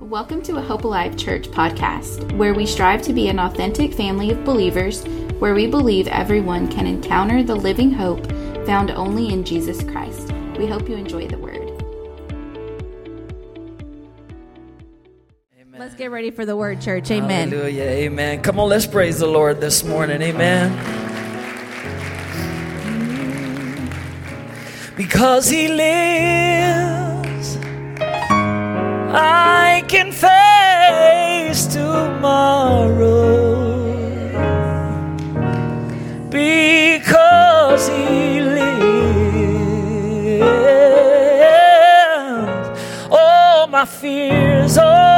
Welcome to a Hope Alive Church podcast, where we strive to be an authentic family of believers, where we believe everyone can encounter the living hope found only in Jesus Christ. We hope you enjoy the word. Amen. Let's get ready for the word, church. Amen. Hallelujah. Amen. Come on, let's praise the Lord this morning. Amen. Because he lives, I can face tomorrow. Because he lives, all my fears are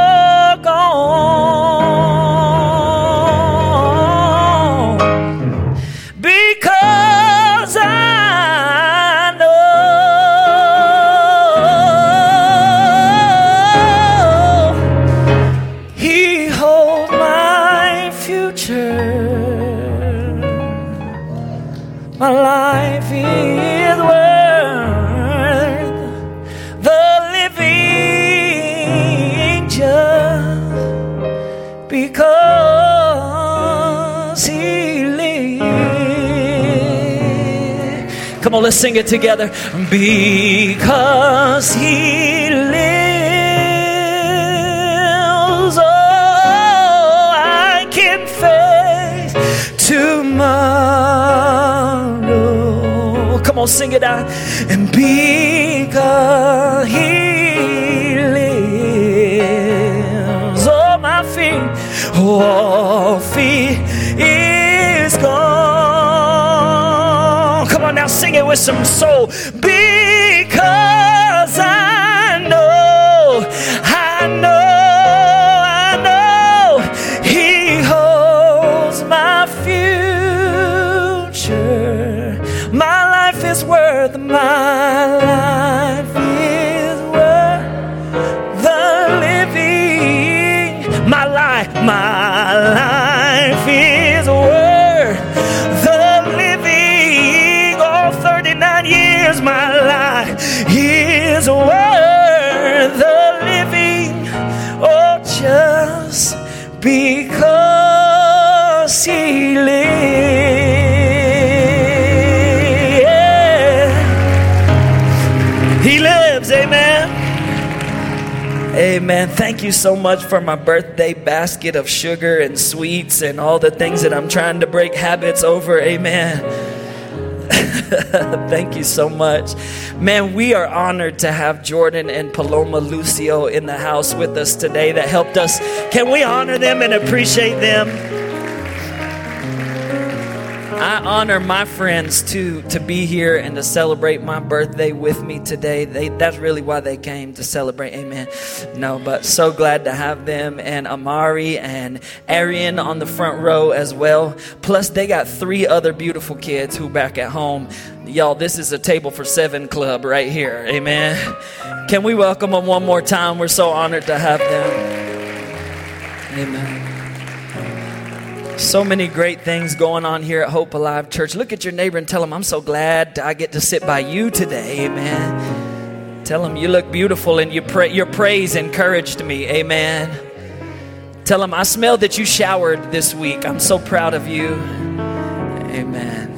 because He lives. Come on, let's sing it together. Because He lives, oh, I can face tomorrow. Come on, sing it out. And because He all fear is gone. Come on now, sing it with some soul. He lives. He lives, amen. Amen. Thank you so much for my birthday basket of sugar and sweets and all the things that I'm trying to break habits over. Amen. Thank you so much. Man, we are honored to have Jordan and Paloma Lucio in the house with us today that helped us. Can we honor them and appreciate them? I honor my friends too to be here and to celebrate my birthday with me today. They, that's really why they came to celebrate. Amen. No, but so glad to have them and Amari and Arian on the front row as well. Plus, they got three other beautiful kids who back at home. Y'all, this is a table for seven club right here. Amen. Can we welcome them one more time? We're so honored to have them. Amen. So many great things going on here at Hope Alive Church. Look at your neighbor and tell him, I'm so glad I get to sit by you today. Amen. Tell him you look beautiful and you pray, your praise encouraged me. Amen. Tell him I smell that you showered this week. I'm so proud of you. Amen.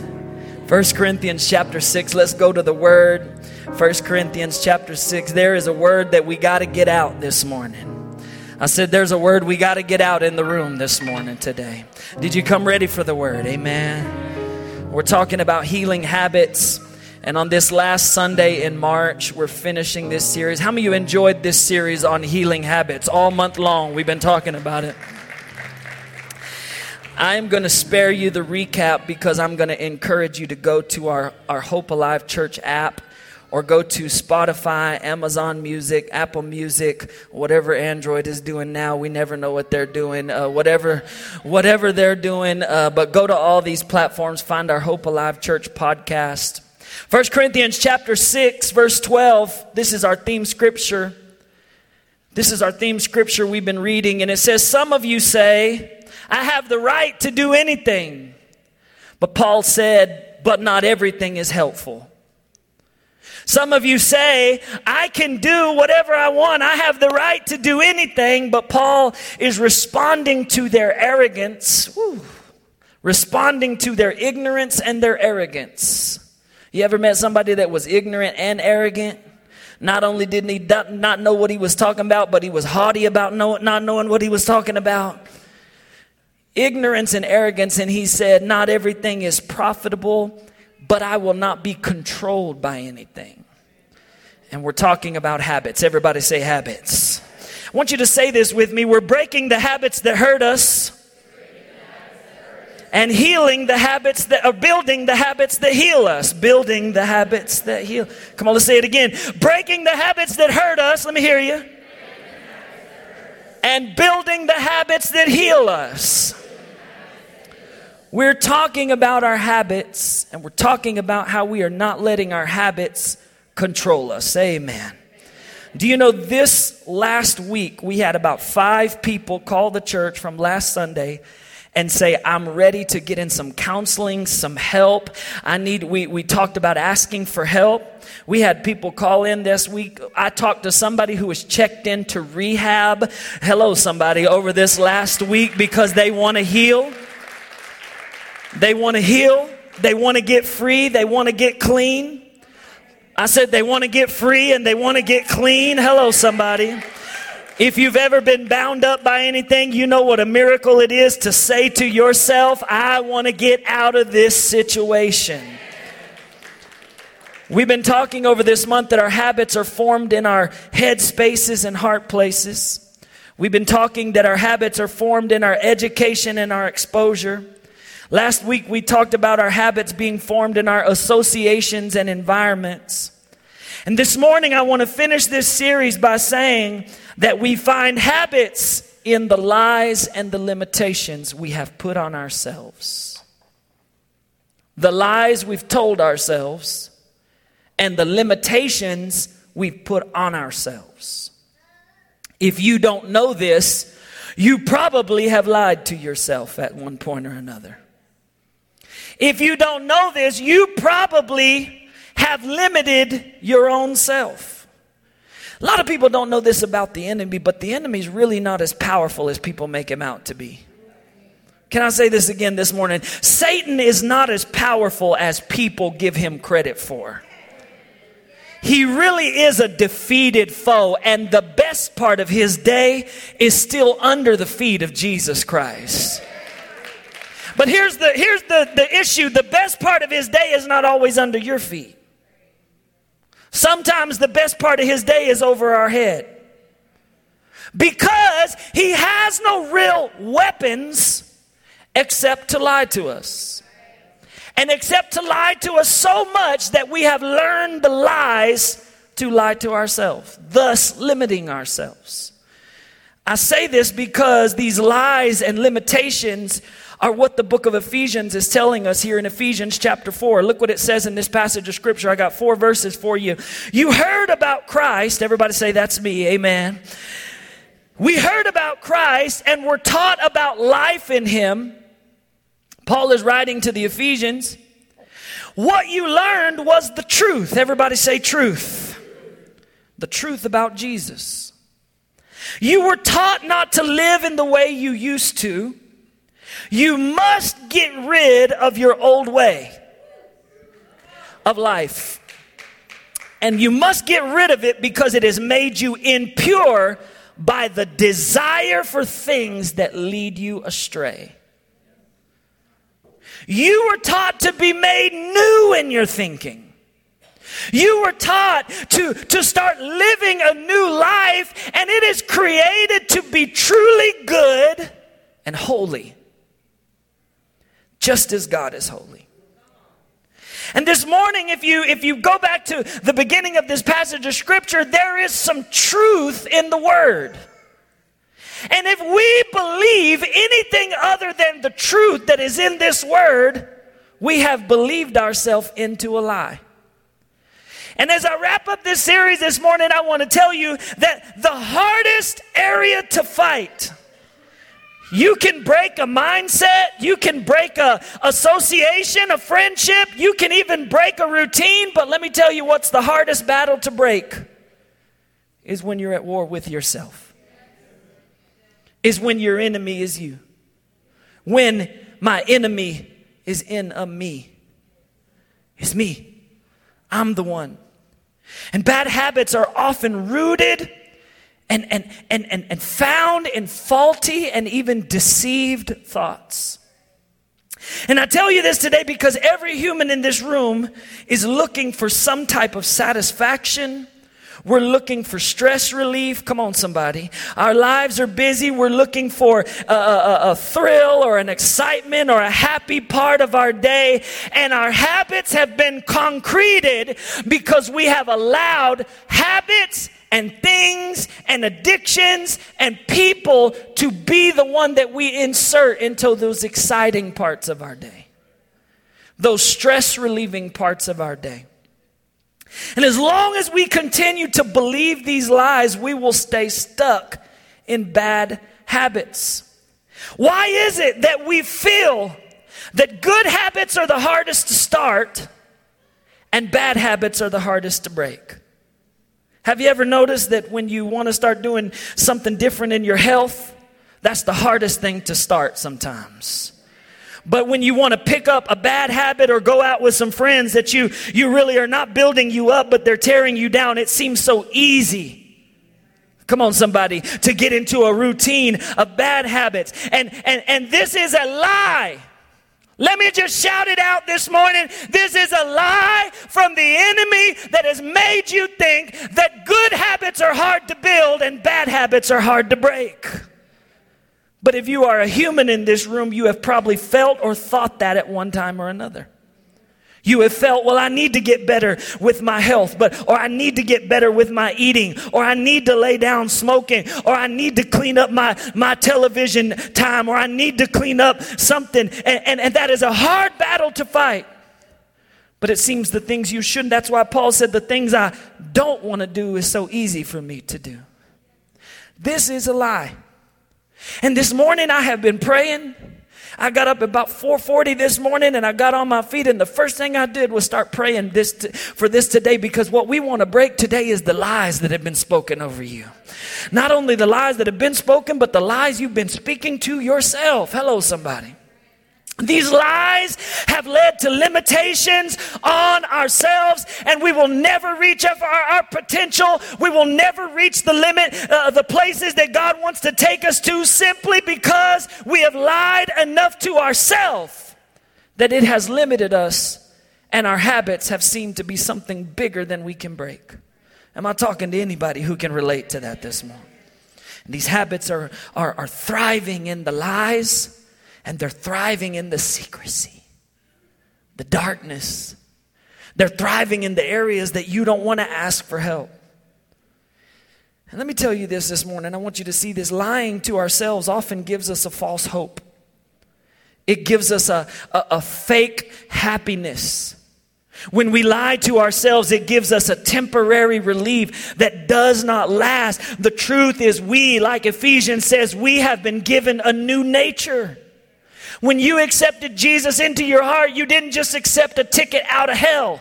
1 Corinthians chapter 6. Let's go to the word. 1 Corinthians chapter 6. There is a word that we got to get out this morning. I said, There's a word we got to get out in the room this morning today. Did you come ready for the word? Amen. We're talking about healing habits. And on this last Sunday in March, we're finishing this series. How many of you enjoyed this series on healing habits? All month long, we've been talking about it. I am going to spare you the recap because I'm going to encourage you to go to our, our Hope Alive Church app or go to Spotify, Amazon Music, Apple Music, whatever Android is doing now. We never know what they're doing. Uh, whatever, whatever they're doing. Uh, but go to all these platforms. Find our Hope Alive Church podcast. 1 Corinthians chapter 6, verse 12. This is our theme scripture. This is our theme scripture we've been reading, and it says, Some of you say, I have the right to do anything. But Paul said, But not everything is helpful. Some of you say, I can do whatever I want. I have the right to do anything. But Paul is responding to their arrogance, woo, responding to their ignorance and their arrogance. You ever met somebody that was ignorant and arrogant? Not only didn't he not know what he was talking about, but he was haughty about not knowing what he was talking about. Ignorance and arrogance, and he said, Not everything is profitable but I will not be controlled by anything. And we're talking about habits. Everybody say habits. I want you to say this with me. We're breaking the habits that hurt us and healing the habits that are building the habits that heal us. Building the habits that heal. Come on, let's say it again. Breaking the habits that hurt us. Let me hear you. And building the habits that heal us. We're talking about our habits, and we're talking about how we are not letting our habits control us. Amen. Do you know this last week we had about five people call the church from last Sunday and say, I'm ready to get in some counseling, some help. I need, we, we talked about asking for help. We had people call in this week. I talked to somebody who was checked into rehab. Hello, somebody, over this last week because they want to heal. They want to heal. They want to get free. They want to get clean. I said they want to get free and they want to get clean. Hello, somebody. If you've ever been bound up by anything, you know what a miracle it is to say to yourself, I want to get out of this situation. We've been talking over this month that our habits are formed in our head spaces and heart places. We've been talking that our habits are formed in our education and our exposure. Last week we talked about our habits being formed in our associations and environments. And this morning I want to finish this series by saying that we find habits in the lies and the limitations we have put on ourselves. The lies we've told ourselves and the limitations we've put on ourselves. If you don't know this, you probably have lied to yourself at one point or another. If you don't know this, you probably have limited your own self. A lot of people don't know this about the enemy, but the enemy is really not as powerful as people make him out to be. Can I say this again this morning? Satan is not as powerful as people give him credit for. He really is a defeated foe, and the best part of his day is still under the feet of Jesus Christ. But here's the here's the, the issue. The best part of his day is not always under your feet. Sometimes the best part of his day is over our head. Because he has no real weapons except to lie to us. And except to lie to us so much that we have learned the lies to lie to ourselves, thus limiting ourselves. I say this because these lies and limitations are what the book of Ephesians is telling us here in Ephesians chapter 4. Look what it says in this passage of scripture. I got four verses for you. You heard about Christ. Everybody say, That's me. Amen. We heard about Christ and were taught about life in Him. Paul is writing to the Ephesians. What you learned was the truth. Everybody say, Truth. The truth about Jesus. You were taught not to live in the way you used to you must get rid of your old way of life. And you must get rid of it because it has made you impure by the desire for things that lead you astray. You were taught to be made new in your thinking. You were taught to, to start living a new life, and it is created to be truly good and holy just as God is holy. And this morning, if you if you go back to the beginning of this passage of scripture, there is some truth in the word. And if we believe anything other than the truth that is in this word, we have believed ourselves into a lie. And as I wrap up this series this morning, I want to tell you that the hardest area to fight You can break a mindset. You can break a association, a friendship. You can even break a routine. But let me tell you what's the hardest battle to break is when you're at war with yourself. Is when your enemy is you. When my enemy is in a me. It's me. I'm the one. And bad habits are often rooted and, and, and, and, and found in faulty and even deceived thoughts. And I tell you this today because every human in this room is looking for some type of satisfaction. We're looking for stress relief. Come on, somebody. Our lives are busy. We're looking for a, a, a, thrill or an excitement or a happy part of our day. And our habits have been concreted because we have allowed habits and things and addictions and people to be the one that we insert into those exciting parts of our day, those stress relieving parts of our day. And as long as we continue to believe these lies, we will stay stuck in bad habits. Why is it that we feel that good habits are the hardest to start and bad habits are the hardest to break? Have you ever noticed that when you want to start doing something different in your health, that's the hardest thing to start sometimes. But when you want to pick up a bad habit or go out with some friends that you, you really are not building you up, but they're tearing you down, it seems so easy. Come on, somebody, to get into a routine of bad habits. And, and, and this is a lie. Let me just shout it out this morning. This is a lie from the enemy that has made you think that good habits are hard to build and bad habits are hard to break. But if you are a human in this room, you have probably felt or thought that at one time or another. You have felt, well, I need to get better with my health, but, or I need to get better with my eating, or I need to lay down smoking, or I need to clean up my, my television time, or I need to clean up something. And, and, and that is a hard battle to fight. But it seems the things you shouldn't, that's why Paul said the things I don't want to do is so easy for me to do. This is a lie. And this morning I have been praying I got up about 4:40 this morning and I got on my feet and the first thing I did was start praying this t- for this today because what we want to break today is the lies that have been spoken over you. Not only the lies that have been spoken but the lies you've been speaking to yourself. Hello somebody. These lies have led to limitations on ourselves, and we will never reach our, our potential. We will never reach the limit, uh, the places that God wants to take us to, simply because we have lied enough to ourselves that it has limited us, and our habits have seemed to be something bigger than we can break. Am I talking to anybody who can relate to that this morning? These habits are, are, are thriving in the lies and they're thriving in the secrecy, the darkness. They're thriving in the areas that you don't want to ask for help. And let me tell you this this morning. I want you to see this lying to ourselves often gives us a false hope. It gives us a, a, a fake happiness. When we lie to ourselves, it gives us a temporary relief that does not last. The truth is, we, like Ephesians says, we have been given a new nature. When you accepted Jesus into your heart, you didn't just accept a ticket out of hell.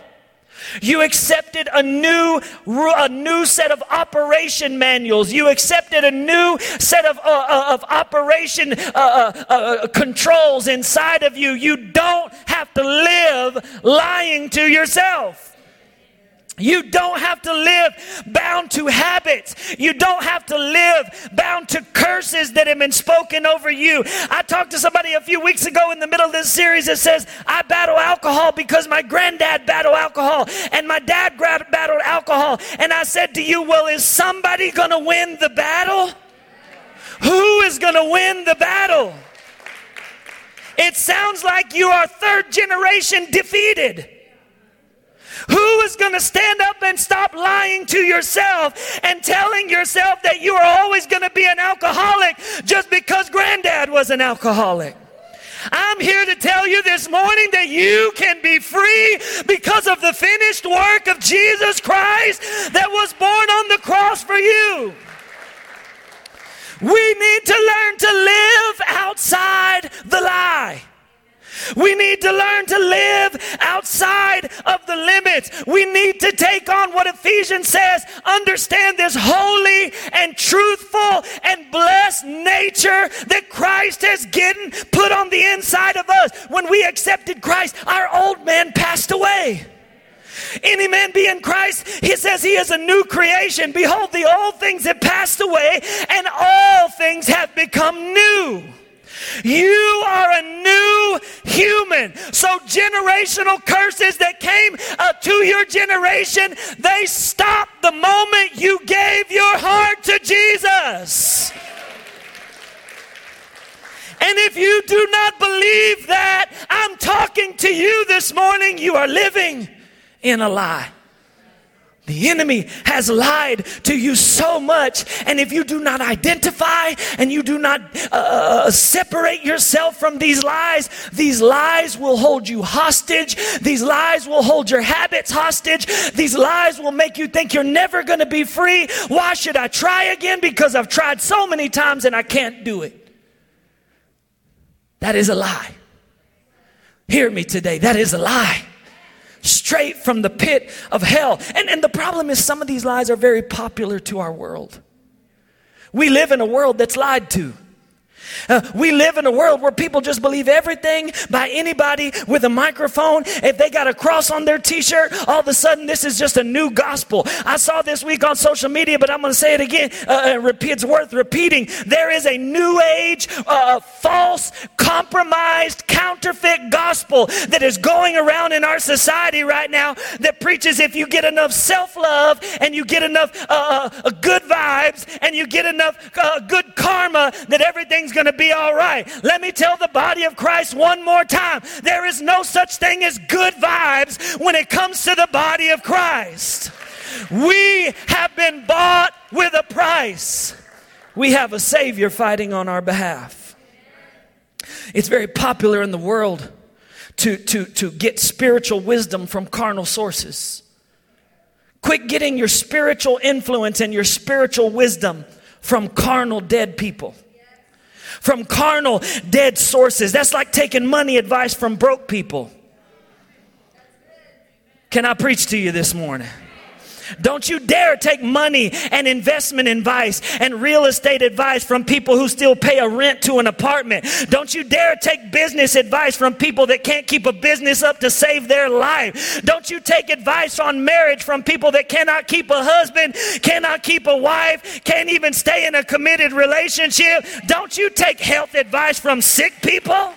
You accepted a new, a new set of operation manuals. You accepted a new set of, uh, uh of operation uh, uh, uh, controls inside of you. You don't have to live lying to yourself. You don't have to live bound to habits. You don't have to live bound to curses that have been spoken over you. I talked to somebody a few weeks ago in the middle of this series that says, I battle alcohol because my granddad battled alcohol and my dad battled alcohol. And I said to you, Well, is somebody going to win the battle? Who is going to win the battle? It sounds like you are third generation defeated. Who is going to stand up and stop lying to yourself and telling yourself that you are always going to be an alcoholic just because granddad was an alcoholic? I'm here to tell you this morning that you can be free because of the finished work of Jesus Christ that was born on the cross for you. We need to learn to live out We need to learn to live outside of the limits. We need to take on what Ephesians says understand this holy and truthful and blessed nature that Christ has given, put on the inside of us. When we accepted Christ, our old man passed away. Any man be in Christ, he says he is a new creation. Behold, the old things have passed away, and all things have become new. You are a new human. So, generational curses that came uh, to your generation, they stop the moment you gave your heart to Jesus. And if you do not believe that, I'm talking to you this morning, you are living in a lie. The enemy has lied to you so much, and if you do not identify and you do not uh, uh, separate yourself from these lies, these lies will hold you hostage. These lies will hold your habits hostage. These lies will make you think you're never going to be free. Why should I try again? Because I've tried so many times and I can't do it. That is a lie. Hear me today. That is a lie straight from the pit of hell. And, and the problem is, some of these lies are very popular to our world. We live in a world that's lied to. Uh, we live in a world where people just believe everything by anybody with a microphone. If they got a cross on their t shirt, all of a sudden this is just a new gospel. I saw this week on social media, but I'm going to say it again. Uh, uh it's worth repeating. There is a new age, uh, false, compromised, counterfeit gospel that is going around in our society right now that preaches if you get enough self love and you get enough uh, uh, good vibes and you get enough good karma, that everything's going to be all right. Let me tell the body of Christ one more time there is no such thing as good vibes when it comes to the body of Christ. We have been bought with a price. We have a Savior fighting on our behalf. It's very popular in the world to, to, to get spiritual wisdom from carnal sources. Quit getting your spiritual influence and your spiritual wisdom from carnal dead people from carnal, dead sources. That's like taking money advice from broke people. Can I preach to you this morning? Don't you dare take money and investment advice and real estate advice from people who still pay a rent to an apartment. Don't you dare take business advice from people that can't keep a business up to save their life. Don't you take advice on marriage from people that cannot keep a husband, cannot keep a wife, can't even stay in a committed relationship. Don't you take health advice from sick people.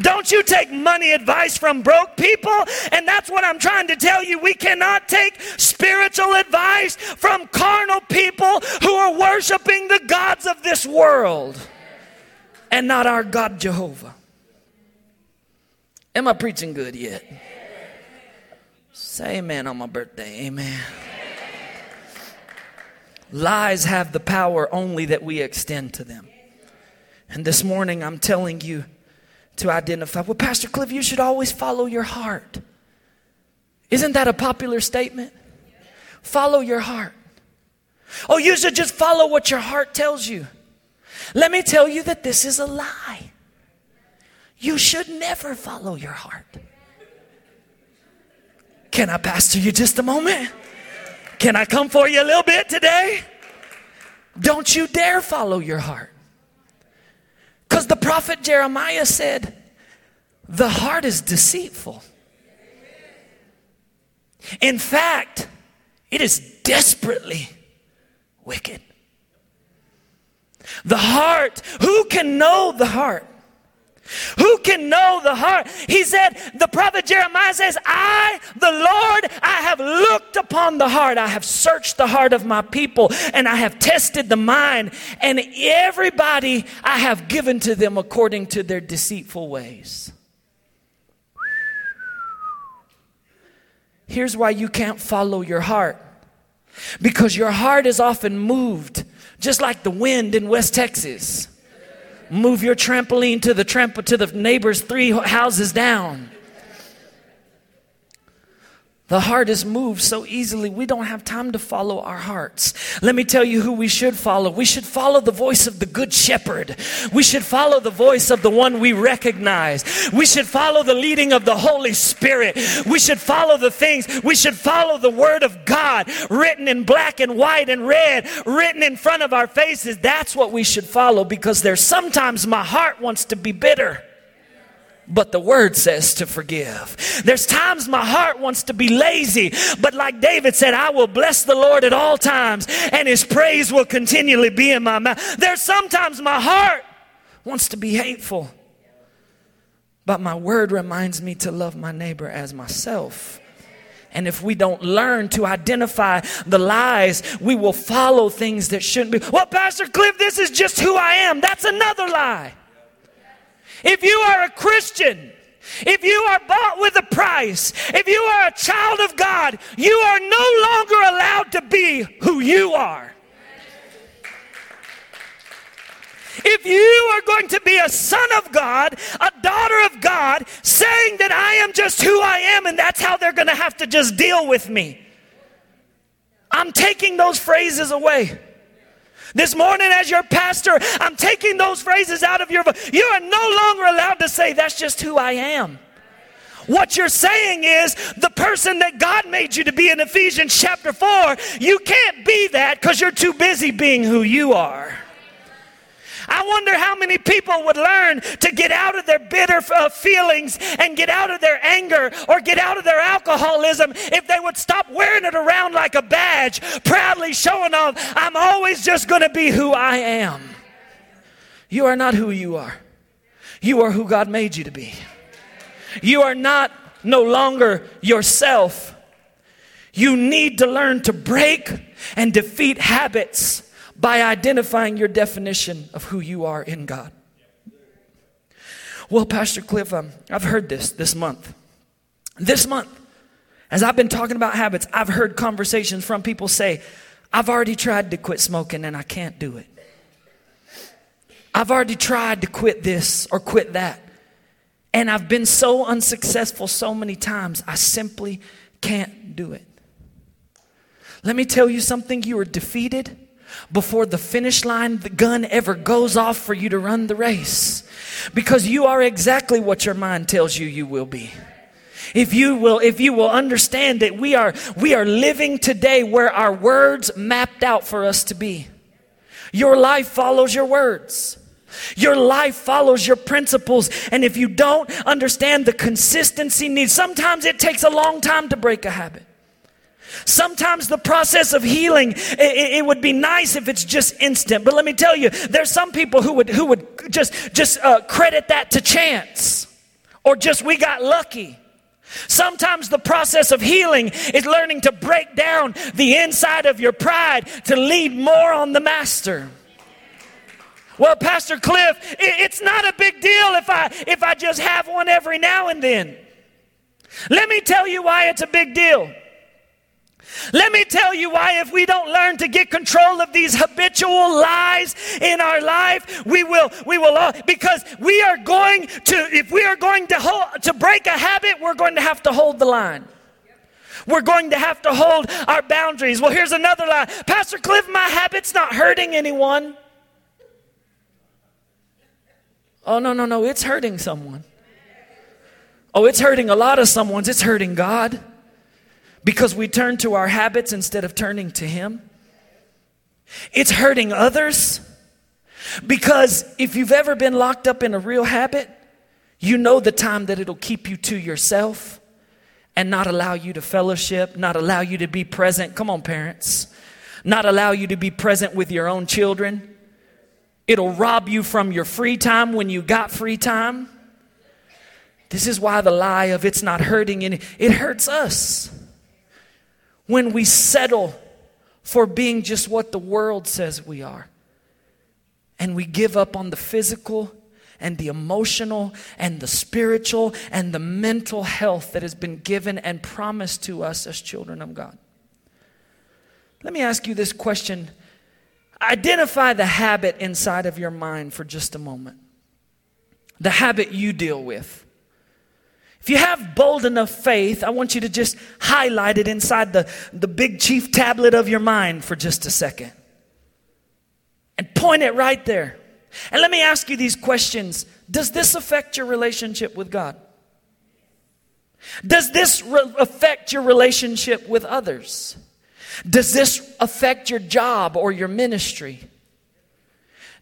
Don't you take money advice from broke people? And that's what I'm trying to tell you. We cannot take spiritual advice from carnal people who are worshiping the gods of this world and not our God Jehovah. Am I preaching good yet? Say amen on my birthday. Amen. Lies have the power only that we extend to them. And this morning I'm telling you, to identify. Well, Pastor Cliff, you should always follow your heart. Isn't that a popular statement? Follow your heart. Oh, you should just follow what your heart tells you. Let me tell you that this is a lie. You should never follow your heart. Can I pastor you just a moment? Can I come for you a little bit today? Don't you dare follow your heart. Because the prophet Jeremiah said, the heart is deceitful. In fact, it is desperately wicked. The heart, who can know the heart? Who can know the heart? He said, the prophet Jeremiah says, I, the Lord, I have looked upon the heart. I have searched the heart of my people and I have tested the mind. And everybody I have given to them according to their deceitful ways. Here's why you can't follow your heart because your heart is often moved, just like the wind in West Texas move your trampoline to the tramp to the neighbor's three houses down. The heart is moved so easily, we don't have time to follow our hearts. Let me tell you who we should follow. We should follow the voice of the Good Shepherd. We should follow the voice of the one we recognize. We should follow the leading of the Holy Spirit. We should follow the things. We should follow the Word of God written in black and white and red, written in front of our faces. That's what we should follow because there's sometimes my heart wants to be bitter but the word says to forgive. There's times my heart wants to be lazy, but like David said, I will bless the Lord at all times and his praise will continually be in my mouth. There's sometimes my heart wants to be hateful, but my word reminds me to love my neighbor as myself. And if we don't learn to identify the lies, we will follow things that shouldn't be. Well, Pastor Cliff, this is just who I am. That's another lie. If you are a Christian, if you are bought with a price, if you are a child of God, you are no longer allowed to be who you are. If you are going to be a son of God, a daughter of God, saying that I am just who I am and that's how they're going to have to just deal with me, I'm taking those phrases away. This morning, as your pastor, I'm taking those phrases out of your voice. You are no longer allowed to say, That's just who I am. What you're saying is the person that God made you to be in Ephesians chapter 4, you can't be that because you're too busy being who you are. I wonder how many people would learn to get out of their bitter uh, feelings and get out of their anger or get out of their alcoholism if they would stop wearing it around like a badge, proudly showing off, I'm always just going to be who I am. You are not who you are. You are who God made you to be. You are not no longer yourself. You need to learn to break and defeat habits by identifying your definition of who you are in God. Well, Pastor Cliff, um, I've heard this this month. This month, as I've been talking about habits, I've heard conversations from people say, I've already tried to quit smoking and I can't do it. I've already tried to quit this or quit that. And I've been so unsuccessful so many times, I simply can't do it. Let me tell you something you are defeated before the finish line, the gun ever goes off for you to run the race. Because you are exactly what your mind tells you you will be. If you will, if you will understand that we are, we are living today where our words mapped out for us to be. Your life follows your words. Your life follows your principles. And if you don't understand the consistency needs, sometimes it takes a long time to break a habit. Sometimes the process of healing, it, it, would be nice if it's just instant. But let me tell you, there's some people who would, who would just, just uh, credit that to chance or just we got lucky. Sometimes the process of healing is learning to break down the inside of your pride to lead more on the master. Well, Pastor Cliff, it's not a big deal if I if I just have one every now and then. Let me tell you why it's a big deal. Let me tell you why, if we don't learn to get control of these habitual lies in our life, we will, we will, all, because we are going to, if we are going to, hold, to break a habit, we're going to have to hold the line. We're going to have to hold our boundaries. Well, here's another lie Pastor Cliff, my habit's not hurting anyone. Oh, no, no, no, it's hurting someone. Oh, it's hurting a lot of someone's. It's hurting God because we turn to our habits instead of turning to Him. It's hurting others because if you've ever been locked up in a real habit, you know the time that it'll keep you to yourself and not allow you to fellowship, not allow you to be present. Come on, parents. Not allow you to be present with your own children. It'll rob you from your free time when you got free time. This is why the lie of it's not hurting any, it hurts us when we settle for being just what the world says we are. And we give up on the physical and the emotional and the spiritual and the mental health that has been given and promised to us as children of God. Let me ask you this question. Identify the habit inside of your mind for just a moment. The habit you deal with. You have bold enough faith, I want you to just highlight it inside the, the big chief tablet of your mind for just a second. And point it right there. And let me ask you these questions Does this affect your relationship with God? Does this re- affect your relationship with others? Does this affect your job or your ministry?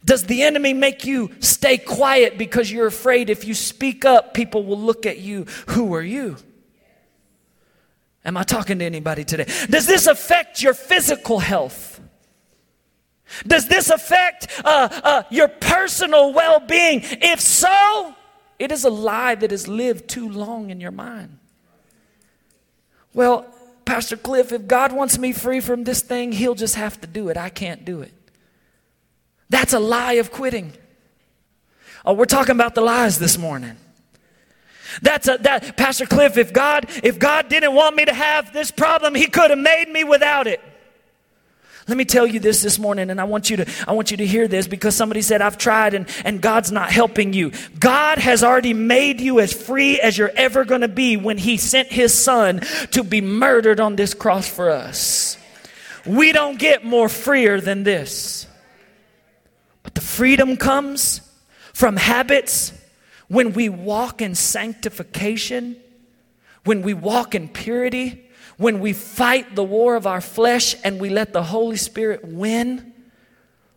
Does the enemy make you stay quiet because you're afraid if you speak up, people will look at you? Who are you? Am I talking to anybody today? Does this affect your physical health? Does this affect uh, uh, your personal well being? If so, it is a lie that has lived too long in your mind. Well, Pastor Cliff, if God wants me free from this thing, He'll just have to do it. I can't do it. That's a lie of quitting. Oh, we're talking about the lies this morning. That's a, that, Pastor Cliff, if God, if God didn't want me to have this problem, He could have made me without it. Let me tell you this this morning, and I want you to, I want you to hear this because somebody said, I've tried and, and God's not helping you. God has already made you as free as you're ever going to be when He sent His Son to be murdered on this cross for us. We don't get more freer than this. The freedom comes from habits when we walk in sanctification, when we walk in purity when we fight the war of our flesh and we let the Holy Spirit win,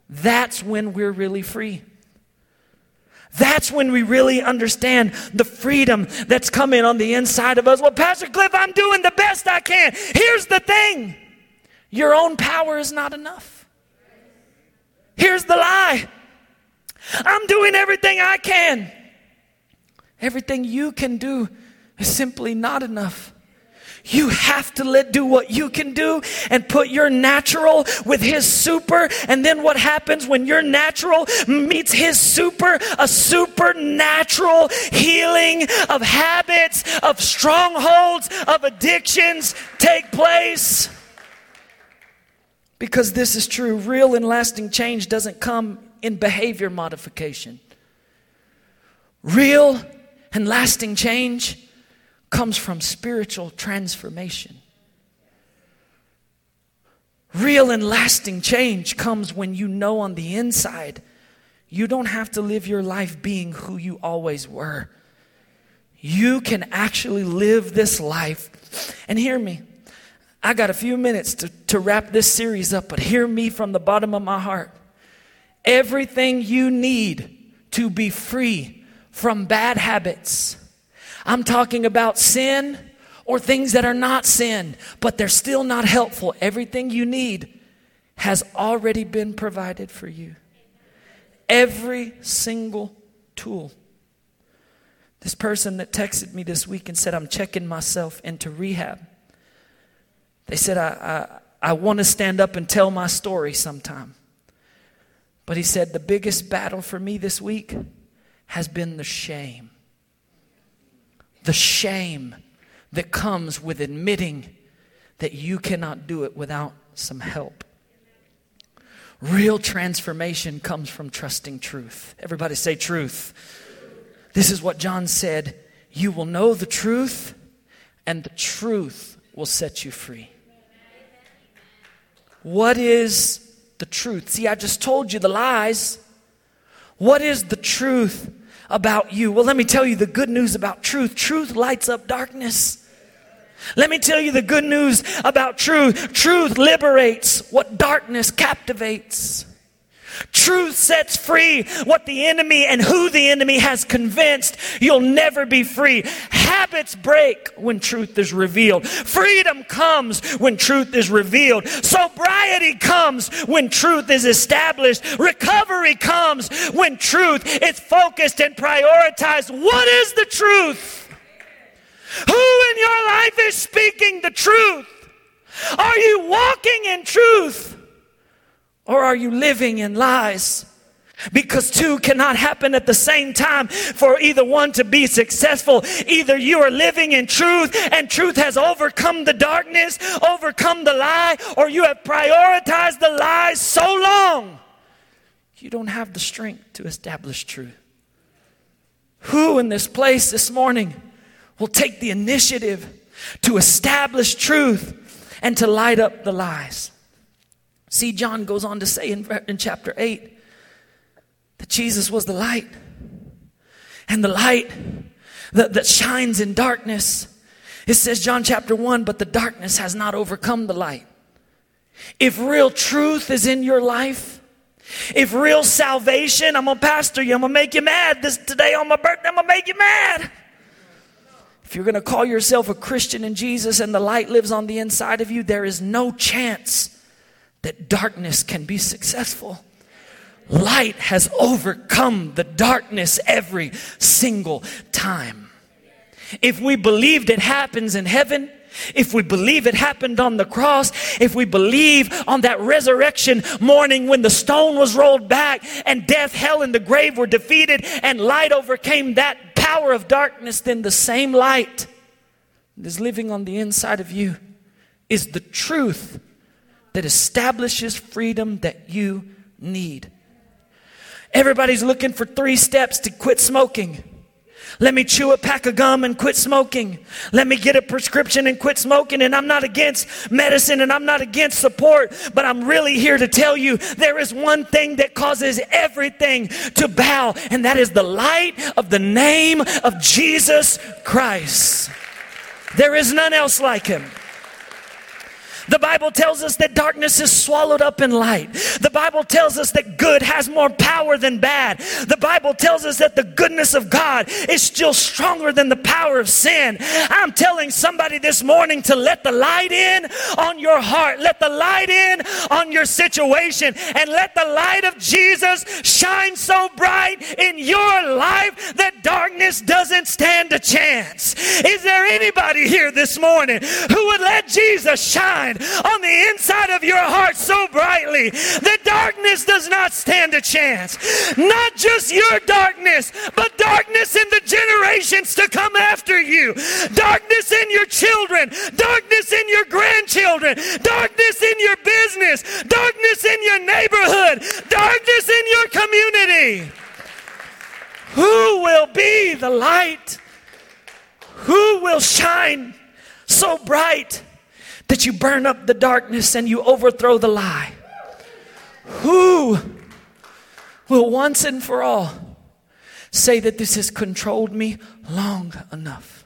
that's when we're really free. That's when we really understand the freedom that's coming on the inside of us. Well, Pastor Cliff, I'm doing the best I can. Here's the thing your own power is not enough. Here's the lie I'm doing everything I can. Everything you can do is simply not enough. You have to let do what you can do and put your natural with his super. And then what happens when your natural meets his super? A supernatural healing of habits, of strongholds, of addictions take place. Because this is true. Real and lasting change doesn't come in behavior modification. Real and lasting change comes from spiritual transformation. Real and lasting change comes when you know on the inside you don't have to live your life being who you always were. You can actually live this life. And hear me, I got a few minutes to, to wrap this series up, but hear me from the bottom of my heart. Everything you need to be free from bad habits I'm talking about sin or things that are not sin, but they're still not helpful. Everything you need has already been provided for you. Every single tool. This person that texted me this week and said, I'm checking myself into rehab. They said, I, I, I want to stand up and tell my story sometime. But he said, the biggest battle for me this week has been the shame the shame that comes with admitting that you cannot do it without some help. Real transformation comes from trusting truth. Everybody say truth. This is what John said You will know the truth, and the truth will set you free. What is the truth? See, I just told you the lies. What is the truth about you. Well, let me tell you the good news about truth. Truth lights up darkness. Let me tell you the good news about truth. Truth liberates what darkness captivates. Truth sets free what the enemy and who the enemy has convinced you'll never be free. Habits break when truth is revealed. Freedom comes when truth is revealed. Sobriety comes when truth is established. Recovery comes when truth is focused and prioritized. What is the truth? Who in your life is speaking the truth? Are you walking in truth? Or are you living in lies? Because two cannot happen at the same time for either one to be successful. Either you are living in truth and truth has overcome the darkness, overcome the lie, or you have prioritized the lie so long you don't have the strength to establish truth. Who in this place this morning will take the initiative to establish truth and to light up the lies. See, John goes on to say in, in chapter 8 that Jesus was the light. And the light that, that shines in darkness. It says, John chapter 1, but the darkness has not overcome the light. If real truth is in your life, if real salvation, I'm gonna pastor you, I'm gonna make you mad this today on my birthday, I'm gonna make you mad. If you're gonna call yourself a Christian in Jesus and the light lives on the inside of you, there is no chance that darkness can be successful. Light has overcome the darkness every single time. If we believed it happens in heaven, if we believe it happened on the cross, if we believe on that resurrection morning when the stone was rolled back and death, hell, and the grave were defeated and light overcame that power of darkness, then the same light that is living on the inside of you is the truth that establishes freedom that you need. Everybody's looking for three steps to quit smoking. Let me chew a pack of gum and quit smoking. Let me get a prescription and quit smoking. And I'm not against medicine and I'm not against support, but I'm really here to tell you there is one thing that causes everything to bow, and that is the light of the name of Jesus Christ. There is none else like him. The Bible tells us that darkness is swallowed up in light. The Bible tells us that good has more power than bad. The Bible tells us that the goodness of God is still stronger than the power of sin. I'm telling somebody this morning to let the light in on your heart, let the light in on your situation, and let the light of Jesus shine so bright in your life that darkness doesn't stand a chance. Is there anybody here this morning who would let Jesus shine on the inside of your heart so brightly that darkness does not stand a chance. Not just your darkness, but darkness in the generations to come after you. Darkness in your children, darkness in your grandchildren, darkness in your business, darkness in your neighborhood, darkness in your community. Who will be the light? Who will shine so bright that you burn up the darkness and you overthrow the lie? Who will once and for all say that this has controlled me long enough?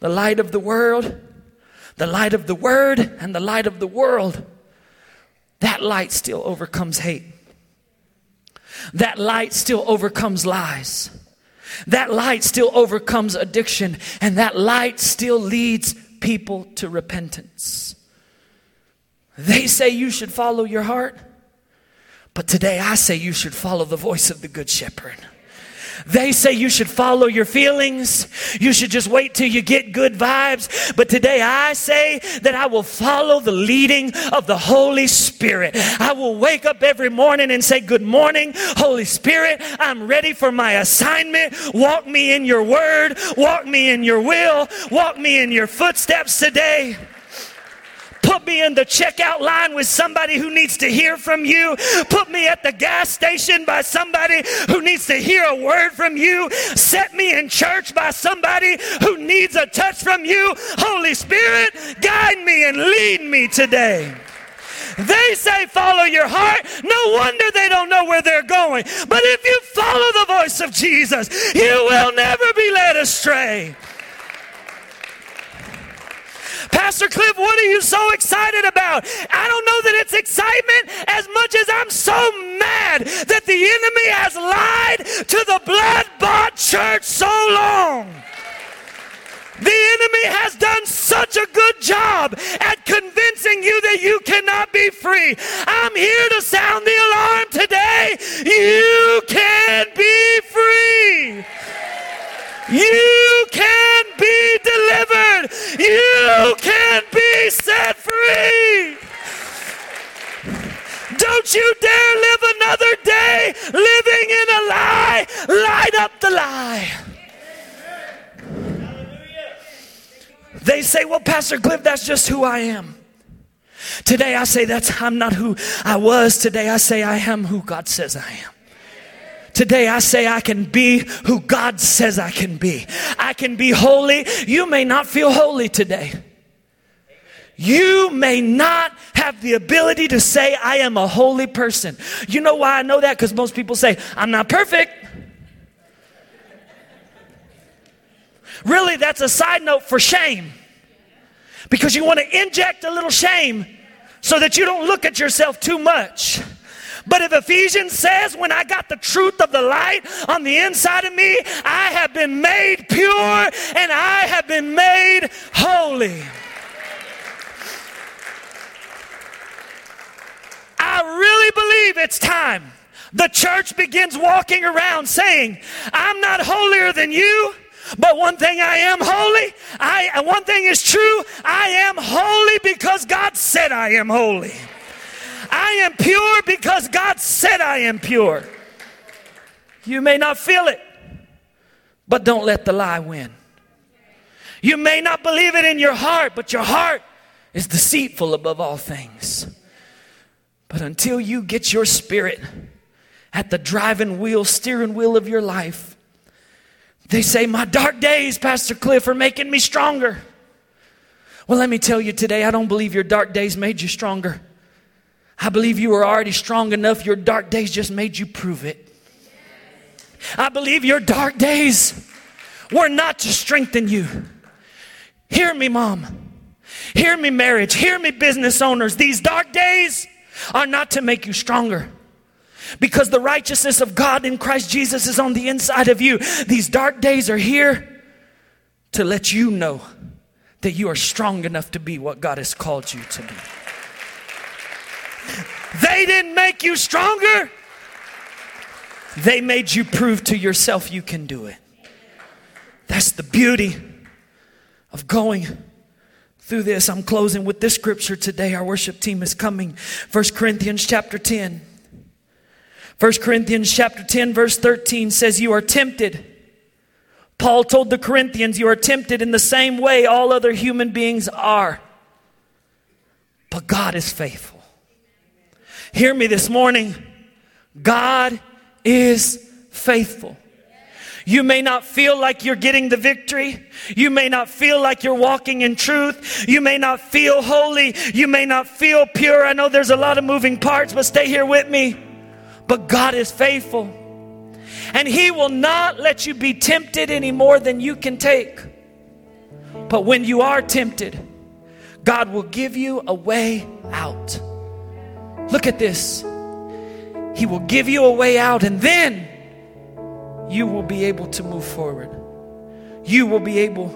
The light of the world, the light of the word, and the light of the world, that light still overcomes hate. That light still overcomes lies. That light still overcomes addiction. And that light still leads people to repentance. They say you should follow your heart, but today I say you should follow the voice of the Good Shepherd. They say you should follow your feelings. You should just wait till you get good vibes. But today I say that I will follow the leading of the Holy Spirit. I will wake up every morning and say, Good morning, Holy Spirit. I'm ready for my assignment. Walk me in your word. Walk me in your will. Walk me in your footsteps today. Put me in the checkout line with somebody who needs to hear from you. Put me at the gas station by somebody who needs to hear a word from you. Set me in church by somebody who needs a touch from you. Holy Spirit, guide me and lead me today. They say follow your heart. No wonder they don't know where they're going. But if you follow the voice of Jesus, you will never be led astray. Pastor Cliff, what are you so excited about? I don't know that it's excitement as much as I'm so mad that the enemy has lied to the blood bought church so long. The enemy has done such a good job at convincing you that you cannot be free. I'm here to sound the alarm today. You can be free. You can be delivered. You can be set free. Don't you dare live another day living in a lie. Light up the lie. They say, well, Pastor Cliff, that's just who I am. Today I say that's I'm not who I was. Today I say I am who God says I am. Today I say I can be who God says I can be. I can be holy. You may not feel holy today. You may not have the ability to say, I am a holy person. You know why I know that? Because most people say, I'm not perfect. Really, that's a side note for shame. Because you want to inject a little shame so that you don't look at yourself too much. But if Ephesians says, when I got the truth of the light on the inside of me, I have been made pure and I have been made holy. I really believe it's time the church begins walking around saying, I'm not holier than you. But one thing I am holy, I one thing is true, I am holy because God said I am holy. I am pure because God said I am pure. You may not feel it, but don't let the lie win. You may not believe it in your heart, but your heart is deceitful above all things. But until you get your spirit at the driving wheel, steering wheel of your life, they say, My dark days, Pastor Cliff, are making me stronger. Well, let me tell you today, I don't believe your dark days made you stronger. I believe you were already strong enough. Your dark days just made you prove it. I believe your dark days were not to strengthen you. Hear me, mom. Hear me, marriage. Hear me, business owners. These dark days are not to make you stronger. Because the righteousness of God in Christ Jesus is on the inside of you. These dark days are here to let you know that you are strong enough to be what God has called you to be. They didn't make you stronger. They made you prove to yourself you can do it. That's the beauty of going through this. I'm closing with this scripture today. Our worship team is coming. 1 Corinthians chapter 10. 1 Corinthians chapter 10 verse 13 says you are tempted. Paul told the Corinthians you are tempted in the same way all other human beings are. But God is faithful. Hear me this morning. God is faithful. You may not feel like you're getting the victory. You may not feel like you're walking in truth. You may not feel holy. You may not feel pure. I know there's a lot of moving parts, but stay here with me. But God is faithful. And He will not let you be tempted any more than you can take. But when you are tempted, God will give you a way out. Look at this. He will give you a way out, and then you will be able to move forward. You will be able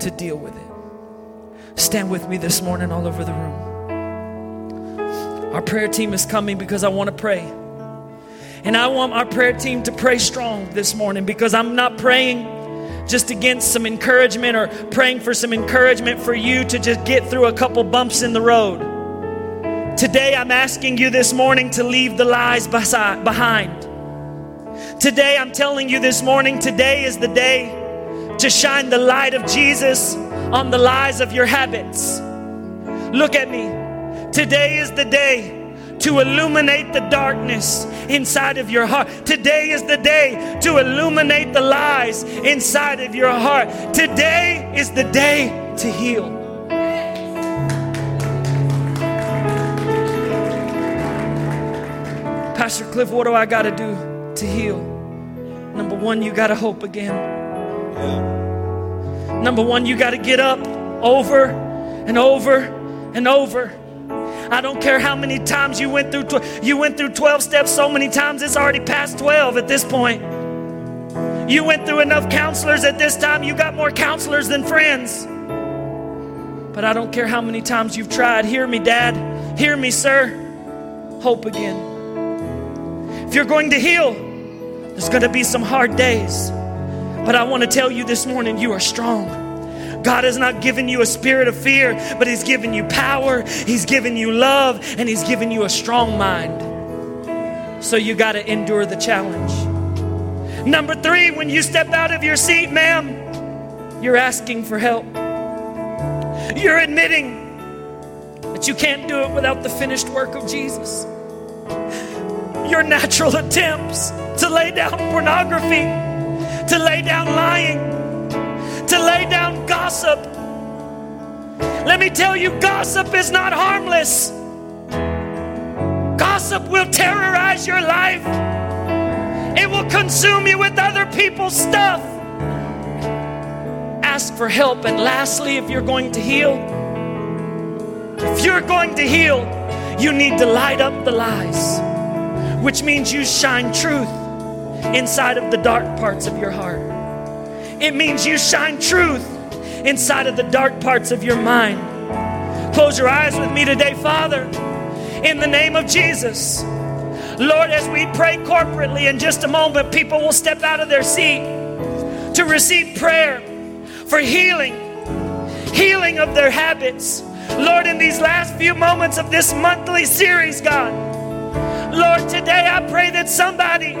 to deal with it. Stand with me this morning all over the room. Our prayer team is coming because I want to pray. And I want our prayer team to pray strong this morning because I'm not praying just against some encouragement or praying for some encouragement for you to just get through a couple bumps in the road. Today, I'm asking you this morning to leave the lies behind. Today, I'm telling you this morning, today is the day to shine the light of Jesus on the lies of your habits. Look at me. Today is the day to illuminate the darkness inside of your heart. Today is the day to illuminate the lies inside of your heart. Today is the day to heal. Pastor Cliff, what do I got to do to heal? Number one, you got to hope again. Yeah. Number one, you got to get up over and over and over. I don't care how many times you went through tw- you went through 12 steps so many times it's already past 12 at this point. You went through enough counselors at this time, you got more counselors than friends. But I don't care how many times you've tried. Hear me, Dad. Hear me, sir. Hope again. If you're going to heal, there's going to be some hard days. But I want to tell you this morning you are strong. God has not given you a spirit of fear, but He's given you power, He's given you love, and He's given you a strong mind. So you got to endure the challenge. Number three, when you step out of your seat, ma'am, you're asking for help. You're admitting that you can't do it without the finished work of Jesus. Your natural attempts to lay down pornography, to lay down lying, to lay down gossip. Let me tell you, gossip is not harmless. Gossip will terrorize your life, it will consume you with other people's stuff. Ask for help. And lastly, if you're going to heal, if you're going to heal, you need to light up the lies, which means you shine truth inside of the dark parts of your heart. It means you shine truth inside of the dark parts of your mind. Close your eyes with me today, Father, in the name of Jesus. Lord, as we pray corporately in just a moment, people will step out of their seat to receive prayer for healing, healing of their habits. Lord, in these last few moments of this monthly series, God, Lord, today I pray that somebody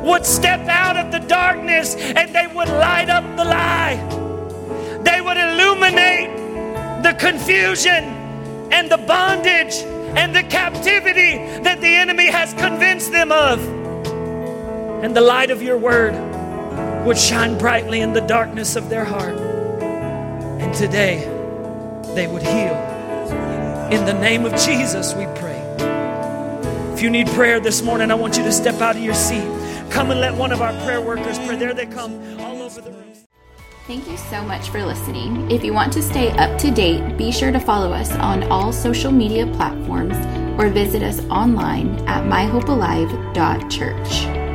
would step out of the darkness and they would light up the lie. They would illuminate the confusion and the bondage and the captivity that the enemy has convinced them of. And the light of your word would shine brightly in the darkness of their heart. And today they would heal. In the name of Jesus, we pray. If you need prayer this morning, I want you to step out of your seat. Come and let one of our prayer workers pray. There they come all over the room. Thank you so much for listening. If you want to stay up to date, be sure to follow us on all social media platforms or visit us online at myhopealive.church.